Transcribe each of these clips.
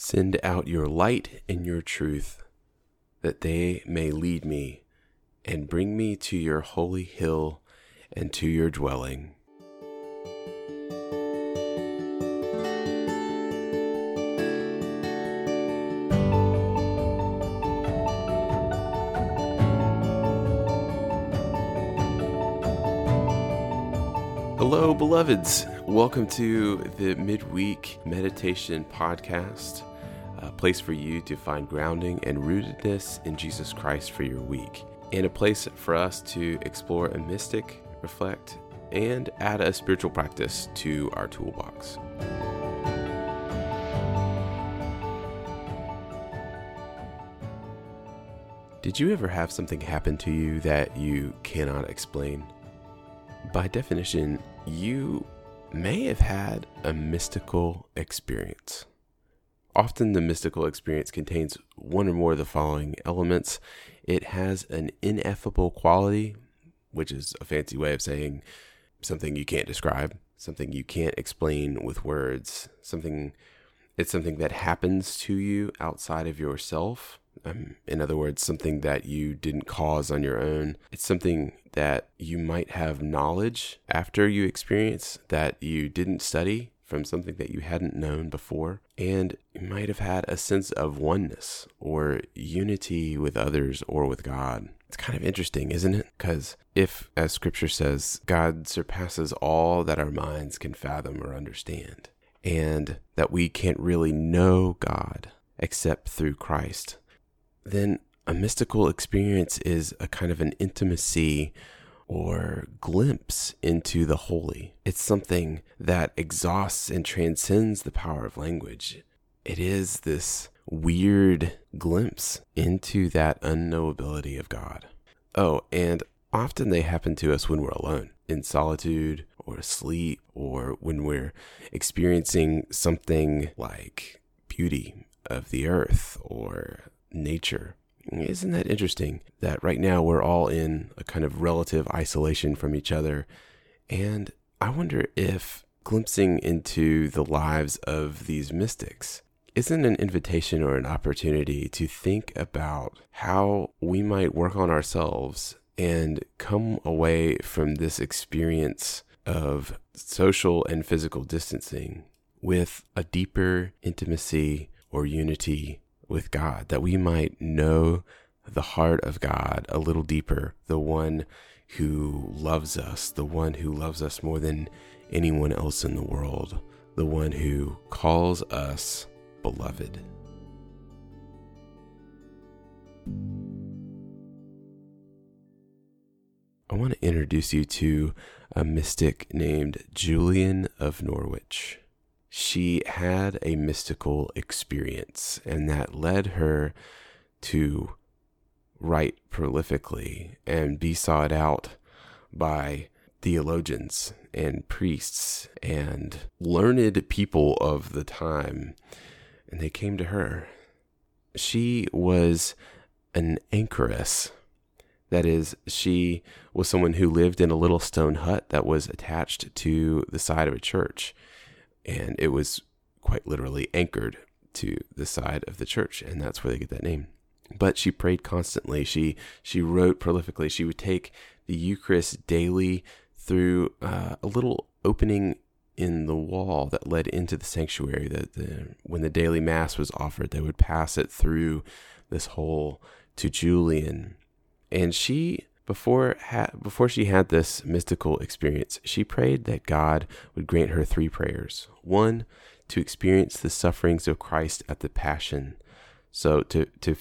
Send out your light and your truth, that they may lead me and bring me to your holy hill and to your dwelling. Hello, beloveds. Welcome to the midweek meditation podcast, a place for you to find grounding and rootedness in Jesus Christ for your week, and a place for us to explore a mystic, reflect, and add a spiritual practice to our toolbox. Did you ever have something happen to you that you cannot explain? By definition, you may have had a mystical experience. Often, the mystical experience contains one or more of the following elements it has an ineffable quality, which is a fancy way of saying something you can't describe, something you can't explain with words, something it's something that happens to you outside of yourself um, in other words, something that you didn't cause on your own. It's something that you might have knowledge after you experience that you didn't study from something that you hadn't known before. And you might have had a sense of oneness or unity with others or with God. It's kind of interesting, isn't it? Because if, as scripture says, God surpasses all that our minds can fathom or understand, and that we can't really know God except through Christ, then a mystical experience is a kind of an intimacy or glimpse into the holy. It's something that exhausts and transcends the power of language. It is this weird glimpse into that unknowability of God. Oh, and often they happen to us when we're alone, in solitude or asleep, or when we're experiencing something like beauty of the earth or nature. Isn't that interesting that right now we're all in a kind of relative isolation from each other? And I wonder if glimpsing into the lives of these mystics isn't an invitation or an opportunity to think about how we might work on ourselves and come away from this experience of social and physical distancing with a deeper intimacy or unity with God, that we might know the heart of God a little deeper, the one who loves us, the one who loves us more than anyone else in the world, the one who calls us beloved. I want to introduce you to a mystic named Julian of Norwich she had a mystical experience, and that led her to write prolifically and be sought out by theologians and priests and learned people of the time. And they came to her. She was an anchoress. That is, she was someone who lived in a little stone hut that was attached to the side of a church and it was quite literally anchored to the side of the church, and that's where they get that name. But she prayed constantly. She she wrote prolifically. She would take the Eucharist daily through uh, a little opening in the wall that led into the sanctuary. That the, when the daily mass was offered, they would pass it through this hole to Julian, and she before ha- before she had this mystical experience, she prayed that God would grant her three prayers. One, to experience the sufferings of Christ at the Passion, so to to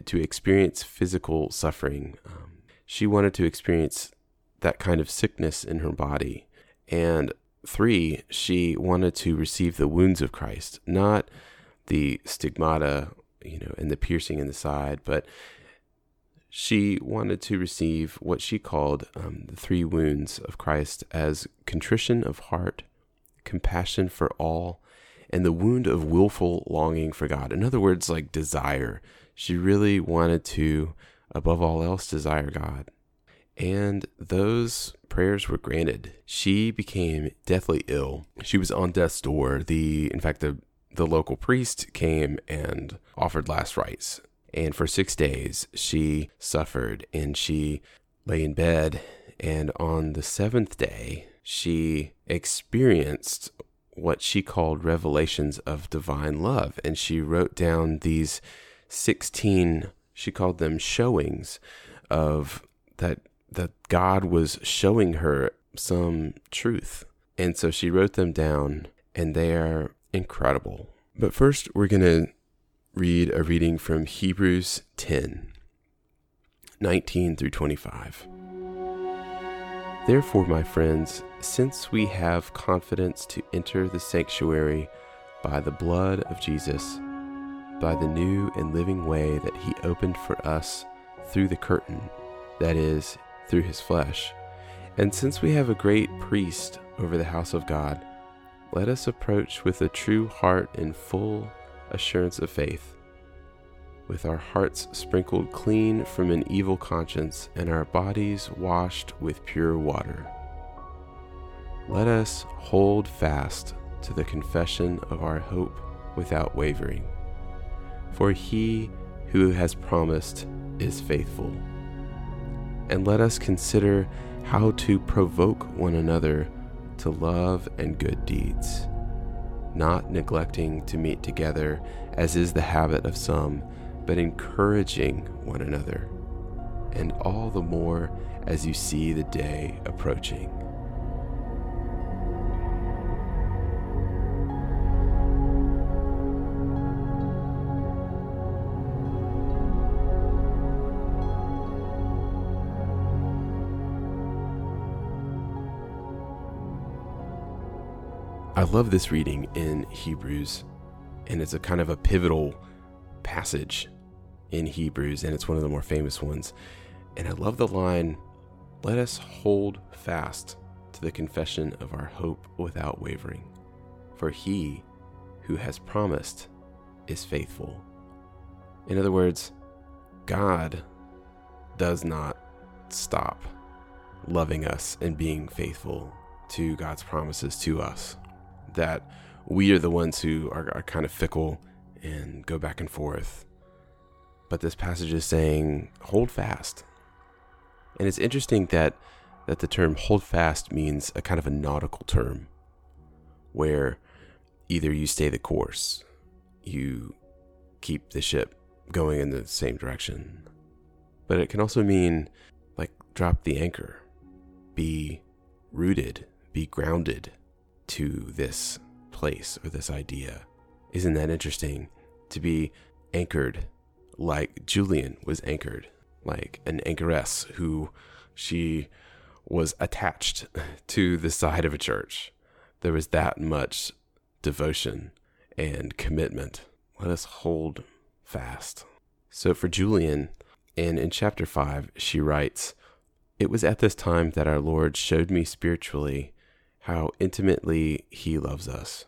to experience physical suffering. Um, she wanted to experience that kind of sickness in her body, and three, she wanted to receive the wounds of Christ, not the stigmata, you know, and the piercing in the side, but she wanted to receive what she called um, the three wounds of Christ as contrition of heart, compassion for all, and the wound of willful longing for God. In other words, like desire. She really wanted to, above all else, desire God. And those prayers were granted. She became deathly ill. She was on death's door. The, in fact, the the local priest came and offered last rites. And for six days, she suffered and she lay in bed. And on the seventh day, she experienced what she called revelations of divine love. And she wrote down these 16, she called them showings of that, that God was showing her some truth. And so she wrote them down, and they are incredible. But first, we're going to read a reading from Hebrews 10 19 through 25. Therefore, my friends, since we have confidence to enter the sanctuary by the blood of Jesus, by the new and living way that he opened for us through the curtain, that is, through his flesh, and since we have a great priest over the house of God, let us approach with a true heart and full assurance of faith, with our hearts sprinkled clean from an evil conscience and our bodies washed with pure water. Let us hold fast to the confession of our hope without wavering, for he who has promised is faithful. And let us consider how to provoke one another to love and good deeds, not neglecting to meet together, as is the habit of some, but encouraging one another, and all the more as you see the day approaching. I love this reading in Hebrews, and it's a kind of a pivotal passage in Hebrews, and it's one of the more famous ones. And I love the line, Let us hold fast to the confession of our hope without wavering, for he who has promised is faithful. In other words, God does not stop loving us and being faithful to God's promises to us that we are the ones who are, are kind of fickle and go back and forth. But this passage is saying, hold fast. And it's interesting that, that the term hold fast means a kind of a nautical term where either you stay the course, you keep the ship going in the same direction, but it can also mean like drop the anchor, be rooted, be grounded to this place or this idea. Isn't that interesting? To be anchored like Julian was anchored, like an anchoress who she was attached to the side of a church. There was that much devotion and commitment. Let us hold fast. So for Julian, and in chapter 5, she writes, It was at this time that our Lord showed me spiritually how intimately He loves us.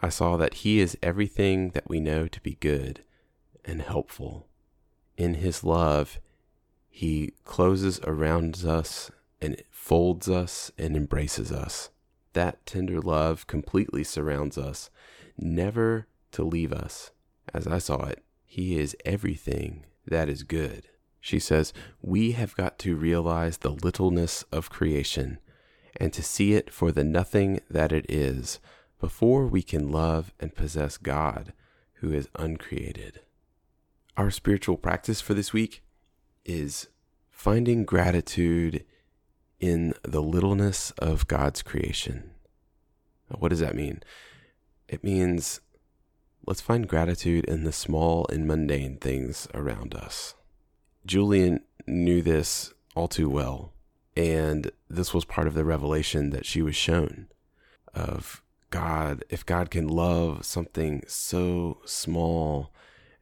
I saw that He is everything that we know to be good and helpful. In His love, He closes around us and folds us and embraces us. That tender love completely surrounds us, never to leave us. As I saw it, He is everything that is good. She says, We have got to realize the littleness of creation and to see it for the nothing that it is before we can love and possess God who is uncreated. Our spiritual practice for this week is finding gratitude in the littleness of God's creation. What does that mean? It means let's find gratitude in the small and mundane things around us. Julian knew this all too well. And this was part of the revelation that she was shown of God. If God can love something so small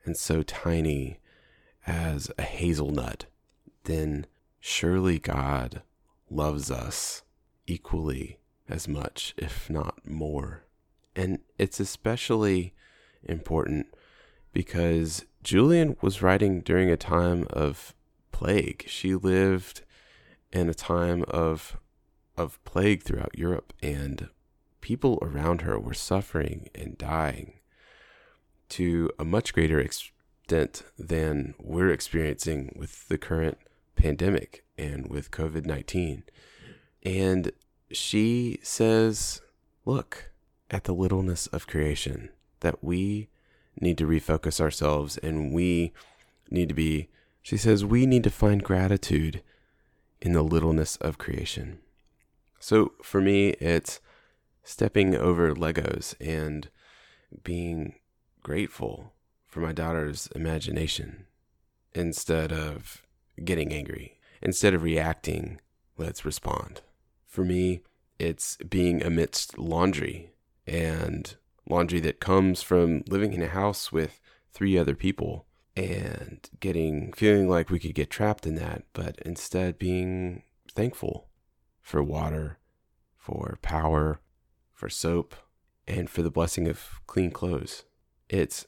and so tiny as a hazelnut, then surely God loves us equally as much, if not more. And it's especially important because Julian was writing during a time of plague. She lived in a time of of plague throughout Europe and people around her were suffering and dying to a much greater extent than we're experiencing with the current pandemic and with COVID 19. And she says, Look at the littleness of creation, that we need to refocus ourselves and we need to be, she says, we need to find gratitude in the littleness of creation. So for me, it's stepping over Legos and being grateful for my daughter's imagination instead of getting angry. Instead of reacting, let's respond. For me, it's being amidst laundry and laundry that comes from living in a house with three other people and getting feeling like we could get trapped in that, but instead being thankful for water, for power, for soap, and for the blessing of clean clothes. It's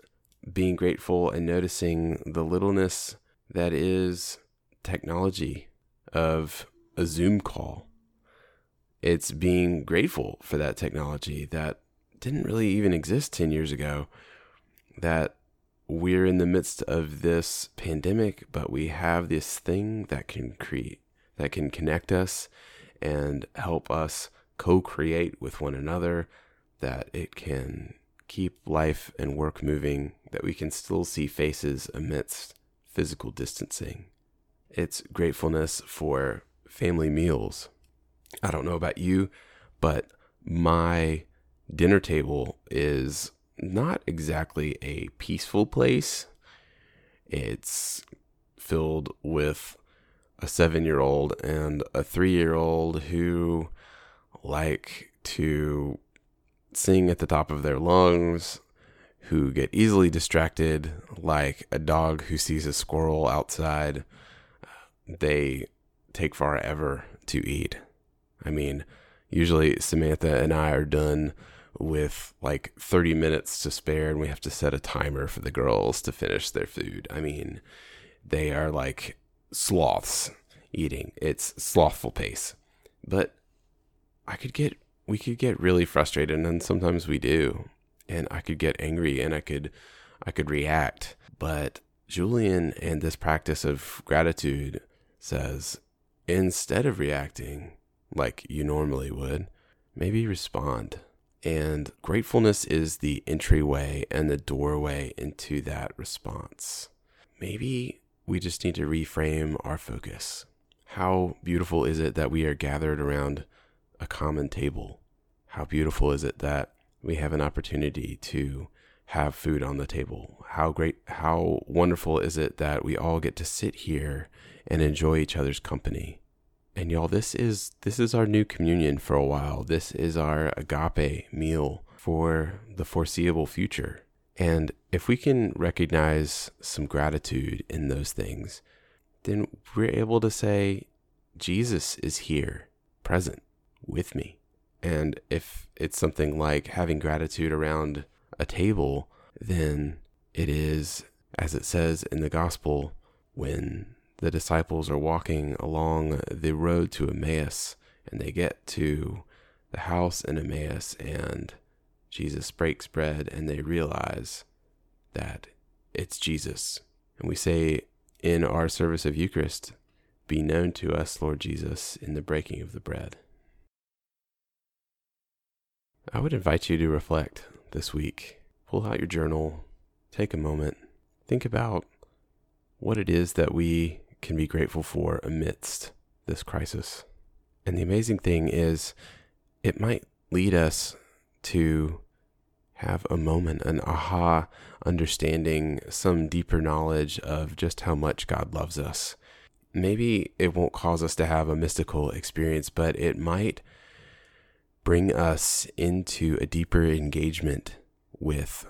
being grateful and noticing the littleness that is technology of a Zoom call. It's being grateful for that technology that didn't really even exist 10 years ago. That we're in the midst of this pandemic, but we have this thing that can create, that can connect us and help us co create with one another, that it can keep life and work moving, that we can still see faces amidst physical distancing. It's gratefulness for family meals. I don't know about you, but my dinner table is not exactly a peaceful place. It's filled with a seven year old and a three year old who like to sing at the top of their lungs, who get easily distracted, like a dog who sees a squirrel outside. They take forever to eat. I mean, usually Samantha and I are done with like 30 minutes to spare and we have to set a timer for the girls to finish their food. I mean, they are like sloths eating. It's slothful pace. But I could get we could get really frustrated and sometimes we do. And I could get angry and I could I could react. But Julian and this practice of gratitude says instead of reacting like you normally would, maybe respond and gratefulness is the entryway and the doorway into that response. Maybe we just need to reframe our focus. How beautiful is it that we are gathered around a common table? How beautiful is it that we have an opportunity to have food on the table? How great, how wonderful is it that we all get to sit here and enjoy each other's company? And y'all, this is this is our new communion for a while. This is our agape meal for the foreseeable future. And if we can recognize some gratitude in those things, then we're able to say, Jesus is here, present with me. And if it's something like having gratitude around a table, then it is, as it says in the gospel, when the disciples are walking along the road to Emmaus and they get to the house in Emmaus and Jesus breaks bread and they realize that it's Jesus. And we say in our service of Eucharist, be known to us, Lord Jesus, in the breaking of the bread. I would invite you to reflect this week. Pull out your journal, take a moment, think about what it is that we can be grateful for amidst this crisis. And the amazing thing is, it might lead us to have a moment, an aha understanding, some deeper knowledge of just how much God loves us. Maybe it won't cause us to have a mystical experience, but it might bring us into a deeper engagement with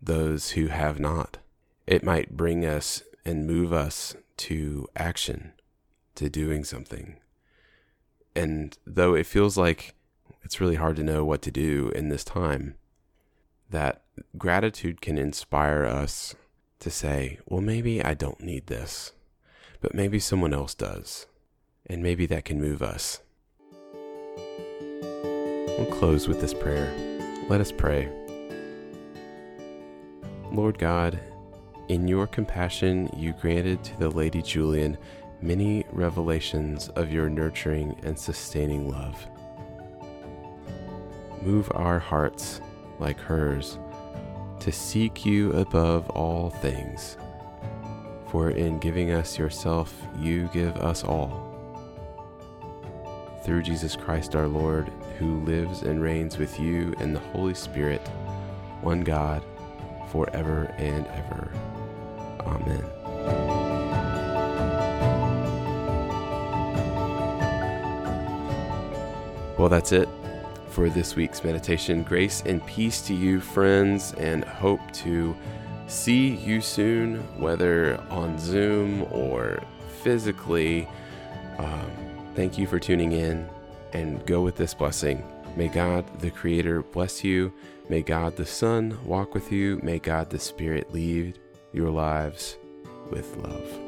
those who have not. It might bring us and move us to action, to doing something. And though it feels like it's really hard to know what to do in this time, that gratitude can inspire us to say, well, maybe I don't need this, but maybe someone else does. And maybe that can move us. We'll close with this prayer. Let us pray. Lord God, in your compassion, you granted to the Lady Julian many revelations of your nurturing and sustaining love. Move our hearts, like hers, to seek you above all things. For in giving us yourself, you give us all. Through Jesus Christ our Lord, who lives and reigns with you and the Holy Spirit, one God, forever and ever. Amen. Well, that's it for this week's meditation. Grace and peace to you, friends, and hope to see you soon, whether on Zoom or physically. Um, thank you for tuning in and go with this blessing. May God the Creator bless you. May God the Son walk with you. May God the Spirit lead your lives with love.